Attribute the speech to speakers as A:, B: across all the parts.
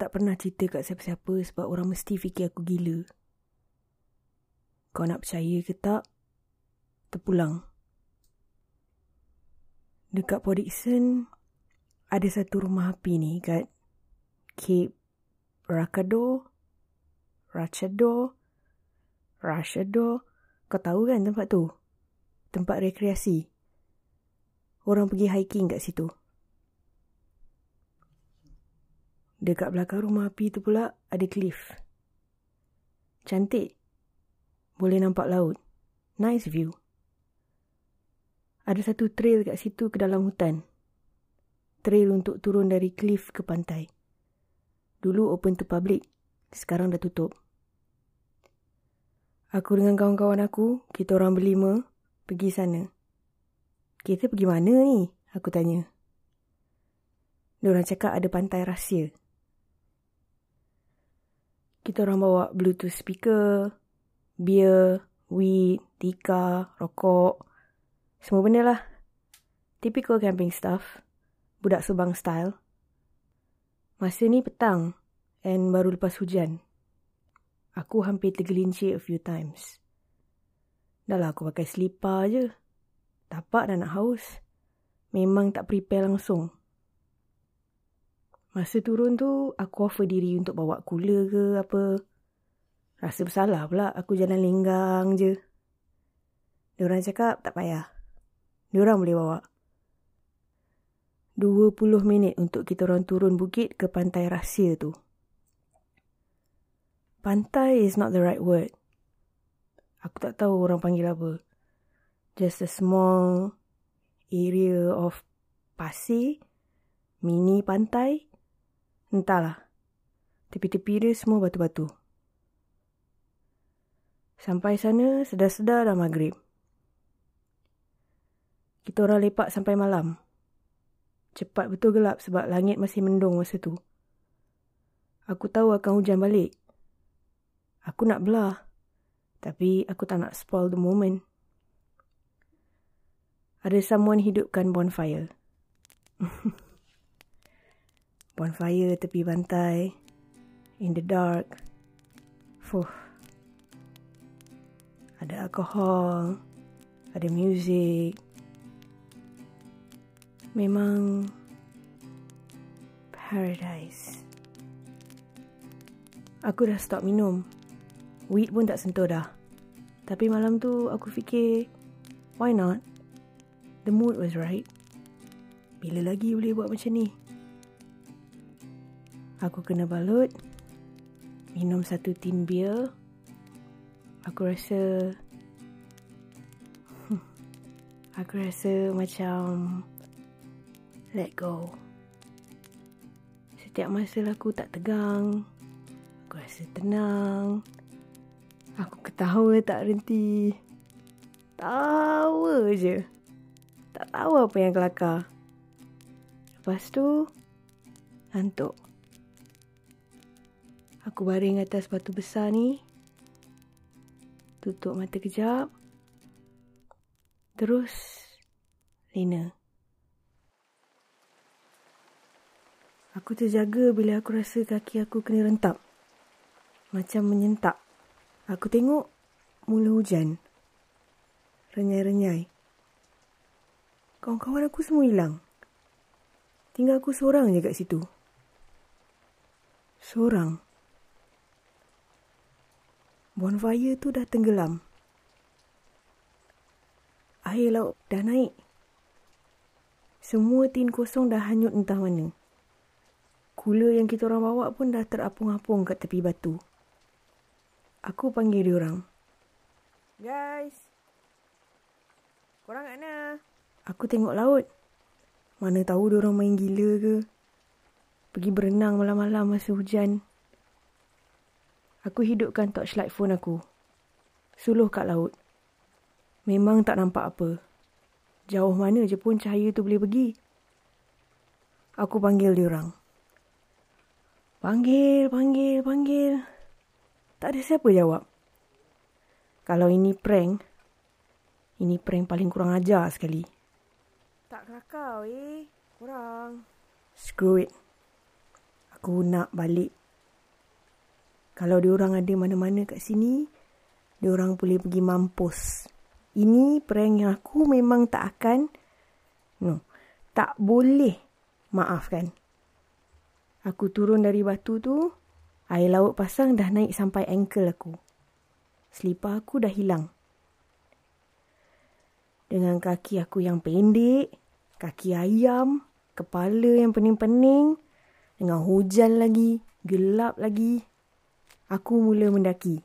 A: tak pernah cerita kat siapa-siapa sebab orang mesti fikir aku gila. Kau nak percaya ke tak? Terpulang. Dekat Port Dixon, ada satu rumah api ni kat Cape Rakado, Rachado, Rachado. Kau tahu kan tempat tu? Tempat rekreasi. Orang pergi hiking kat situ. Dekat belakang rumah api tu pula ada cliff. Cantik. Boleh nampak laut. Nice view. Ada satu trail kat situ ke dalam hutan. Trail untuk turun dari cliff ke pantai. Dulu open to public. Sekarang dah tutup. Aku dengan kawan-kawan aku, kita orang berlima, pergi sana. Kita pergi mana ni? Aku tanya. Diorang cakap ada pantai rahsia. Kita orang bawa bluetooth speaker, beer, weed, tika, rokok, semua benda lah. Typical camping stuff. Budak subang style. Masa ni petang and baru lepas hujan. Aku hampir tergelincir a few times. Dah lah aku pakai selipar je. Tapak dah nak haus. Memang tak prepare langsung. Masa turun tu, aku offer diri untuk bawa cooler ke apa. Rasa bersalah pula aku jalan lenggang je. Diorang cakap tak payah. Diorang boleh bawa. 20 minit untuk kita orang turun bukit ke pantai rahsia tu. Pantai is not the right word. Aku tak tahu orang panggil apa. Just a small area of pasir, mini pantai. Entahlah. Tepi-tepi dia semua batu-batu. Sampai sana, sedar-sedar dah maghrib. Kita orang lepak sampai malam. Cepat betul gelap sebab langit masih mendung masa tu. Aku tahu akan hujan balik. Aku nak belah. Tapi aku tak nak spoil the moment. Ada someone hidupkan bonfire. bonfire tepi pantai. In the dark. Fuh. Ada alkohol. Ada music. Memang paradise. Aku dah stop minum. Weed pun tak sentuh dah. Tapi malam tu aku fikir, why not? The mood was right. Bila lagi boleh buat macam ni? Aku kena balut. Minum satu tin beer. Aku rasa... Aku rasa macam let go. Setiap masa aku tak tegang, aku rasa tenang. Aku ketawa tak berhenti. Tawa je. Tak tahu apa yang kelakar. Lepas tu, ngantuk. Aku baring atas batu besar ni. Tutup mata kejap. Terus, lena. Aku terjaga bila aku rasa kaki aku kena rentap. Macam menyentak. Aku tengok mula hujan. Renyai-renyai. Kawan-kawan aku semua hilang. Tinggal aku seorang je kat situ. Seorang. Bonfire tu dah tenggelam. Air laut dah naik. Semua tin kosong dah hanyut entah mana. Kula yang kita orang bawa pun dah terapung-apung kat tepi batu. Aku panggil dia orang. Guys. Korang kat mana? Aku tengok laut. Mana tahu dia orang main gila ke. Pergi berenang malam-malam masa hujan. Aku hidupkan torchlight phone aku. Suluh kat laut. Memang tak nampak apa. Jauh mana je pun cahaya tu boleh pergi. Aku panggil dia orang. Panggil, panggil, panggil. Tak ada siapa jawab. Kalau ini prank, ini prank paling kurang ajar sekali. Tak kelakar, eh. Kurang. Screw it. Aku nak balik. Kalau diorang ada mana-mana kat sini, diorang boleh pergi mampus. Ini prank yang aku memang tak akan, no, tak boleh maafkan. Aku turun dari batu tu, air laut pasang dah naik sampai ankle aku. Selipar aku dah hilang. Dengan kaki aku yang pendek, kaki ayam, kepala yang pening-pening, dengan hujan lagi, gelap lagi, aku mula mendaki.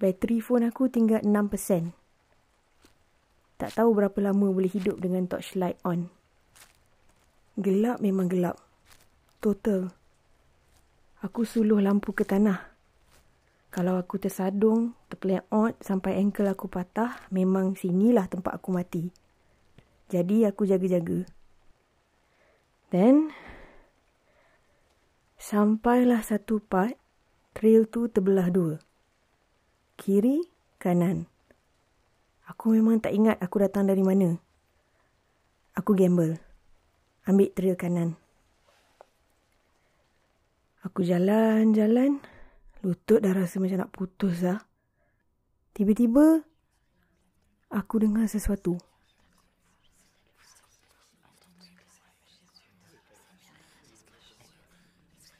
A: Bateri phone aku tinggal 6%. Tak tahu berapa lama boleh hidup dengan torchlight on. Gelap memang gelap. Total. Aku suluh lampu ke tanah. Kalau aku tersadung, terpeleot sampai ankle aku patah, memang sinilah tempat aku mati. Jadi aku jaga-jaga. Then, sampailah satu part, trail tu terbelah dua. Kiri, kanan. Aku memang tak ingat aku datang dari mana. Aku gamble ambil trail kanan. Aku jalan-jalan, lutut dah rasa macam nak putus lah. Tiba-tiba, aku dengar sesuatu.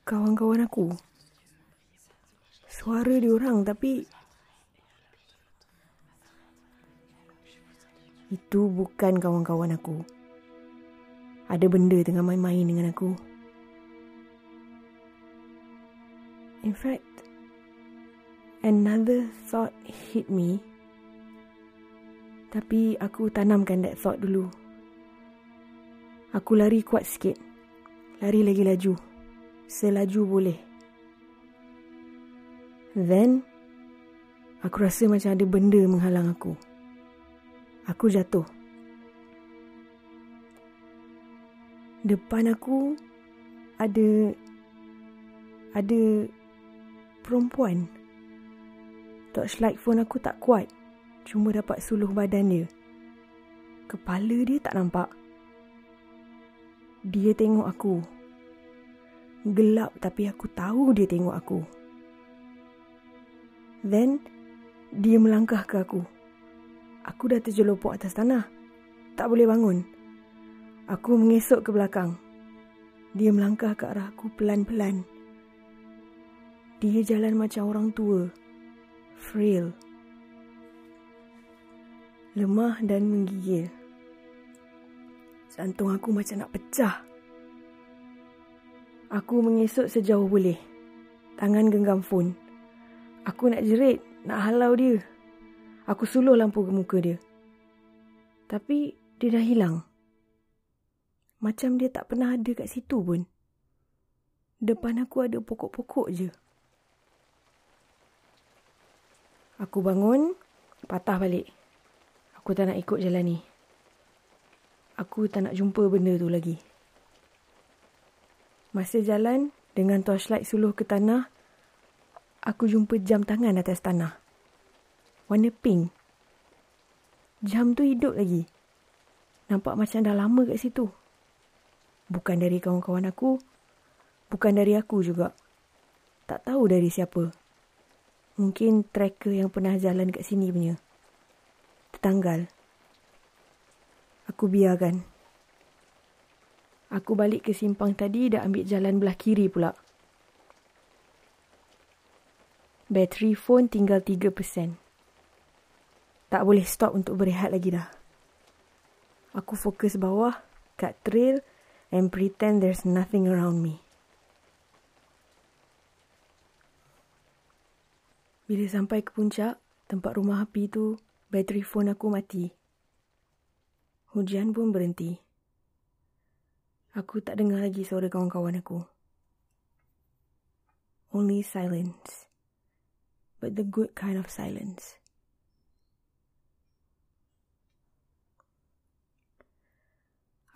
A: Kawan-kawan aku. Suara dia orang tapi... Itu bukan kawan-kawan aku ada benda tengah main-main dengan aku. In fact, another thought hit me. Tapi aku tanamkan that thought dulu. Aku lari kuat sikit. Lari lagi laju. Selaju boleh. Then, aku rasa macam ada benda menghalang aku. Aku jatuh. depan aku ada ada perempuan. Torchlight phone aku tak kuat. Cuma dapat suluh badan dia. Kepala dia tak nampak. Dia tengok aku. Gelap tapi aku tahu dia tengok aku. Then, dia melangkah ke aku. Aku dah terjelupuk atas tanah. Tak boleh bangun. Aku mengesok ke belakang. Dia melangkah ke arah aku pelan-pelan. Dia jalan macam orang tua. Frail. Lemah dan menggigil. Jantung aku macam nak pecah. Aku mengesok sejauh boleh. Tangan genggam phone. Aku nak jerit, nak halau dia. Aku suluh lampu ke muka dia. Tapi dia dah hilang. Macam dia tak pernah ada kat situ pun. Depan aku ada pokok-pokok je. Aku bangun, patah balik. Aku tak nak ikut jalan ni. Aku tak nak jumpa benda tu lagi. Masa jalan, dengan torchlight suluh ke tanah, aku jumpa jam tangan atas tanah. Warna pink. Jam tu hidup lagi. Nampak macam dah lama kat situ. Bukan dari kawan-kawan aku. Bukan dari aku juga. Tak tahu dari siapa. Mungkin tracker yang pernah jalan kat sini punya. Tertanggal. Aku biarkan. Aku balik ke simpang tadi dah ambil jalan belah kiri pula. Bateri phone tinggal 3%. Tak boleh stop untuk berehat lagi dah. Aku fokus bawah, kat trail, and pretend there's nothing around me. Bila sampai ke puncak, tempat rumah api tu, bateri phone aku mati. Hujan pun berhenti. Aku tak dengar lagi suara kawan-kawan aku. Only silence. But the good kind of silence.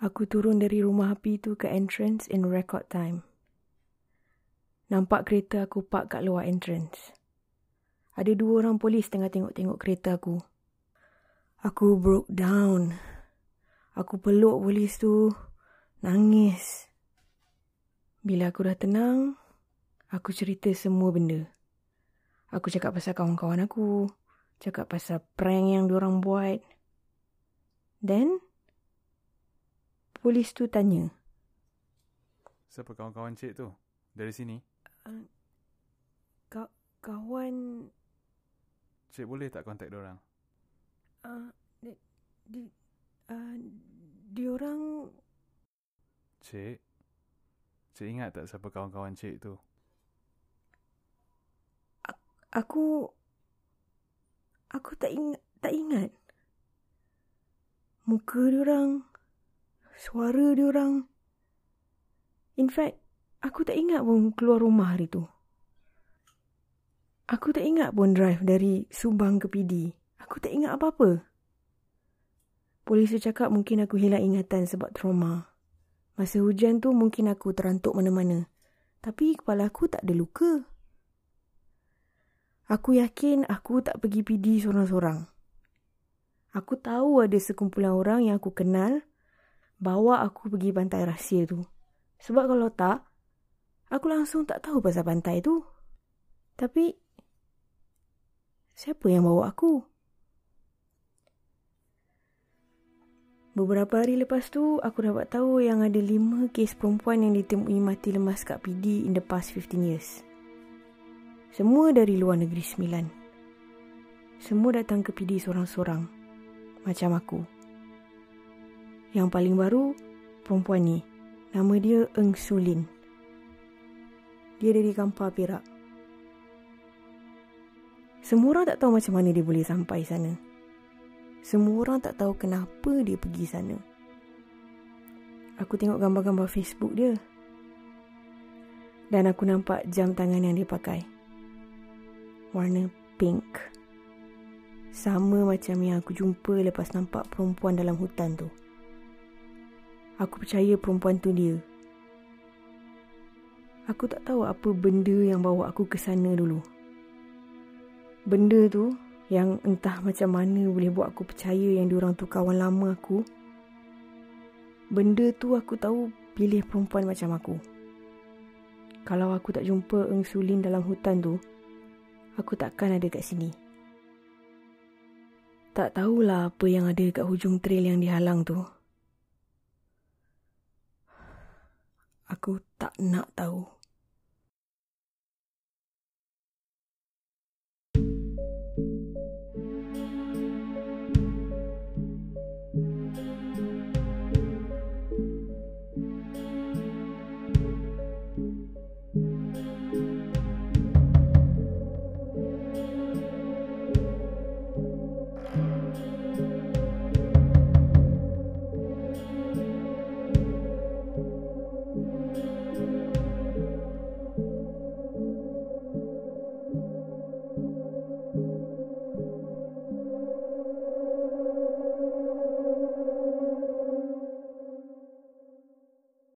A: Aku turun dari rumah api tu ke entrance in record time. Nampak kereta aku park kat luar entrance. Ada dua orang polis tengah tengok-tengok kereta aku. Aku broke down. Aku peluk polis tu. Nangis. Bila aku dah tenang, aku cerita semua benda. Aku cakap pasal kawan-kawan aku, cakap pasal prank yang diorang buat. Then, polis tu tanya.
B: Siapa kawan-kawan cik tu? Dari sini?
A: Uh, ka- kawan...
B: Cik boleh tak kontak diorang?
A: Uh, di, di, uh, diorang...
B: Cik, Cik ingat tak siapa kawan-kawan cik tu?
A: Aku... Aku tak ingat. Tak ingat. Muka diorang. Suara diorang. In fact, aku tak ingat pun keluar rumah hari tu. Aku tak ingat pun drive dari Subang ke PD. Aku tak ingat apa-apa. Polis tu cakap mungkin aku hilang ingatan sebab trauma. Masa hujan tu mungkin aku terantuk mana-mana. Tapi kepala aku tak ada luka. Aku yakin aku tak pergi PD seorang-seorang. Aku tahu ada sekumpulan orang yang aku kenal bawa aku pergi pantai rahsia tu. Sebab kalau tak, aku langsung tak tahu pasal pantai tu. Tapi, siapa yang bawa aku? Beberapa hari lepas tu, aku dapat tahu yang ada lima kes perempuan yang ditemui mati lemas kat PD in the past 15 years. Semua dari luar negeri sembilan. Semua datang ke PD seorang-seorang. Macam aku. Yang paling baru, perempuan ni. Nama dia Eng Sulin. Dia dari Kampar Perak. Semua orang tak tahu macam mana dia boleh sampai sana. Semua orang tak tahu kenapa dia pergi sana. Aku tengok gambar-gambar Facebook dia. Dan aku nampak jam tangan yang dia pakai. Warna pink. Sama macam yang aku jumpa lepas nampak perempuan dalam hutan tu. Aku percaya perempuan tu dia. Aku tak tahu apa benda yang bawa aku ke sana dulu. Benda tu yang entah macam mana boleh buat aku percaya yang diorang tu kawan lama aku. Benda tu aku tahu pilih perempuan macam aku. Kalau aku tak jumpa Eng Sulin dalam hutan tu, aku takkan ada kat sini. Tak tahulah apa yang ada kat hujung trail yang dihalang tu. Aku tak nak tahu.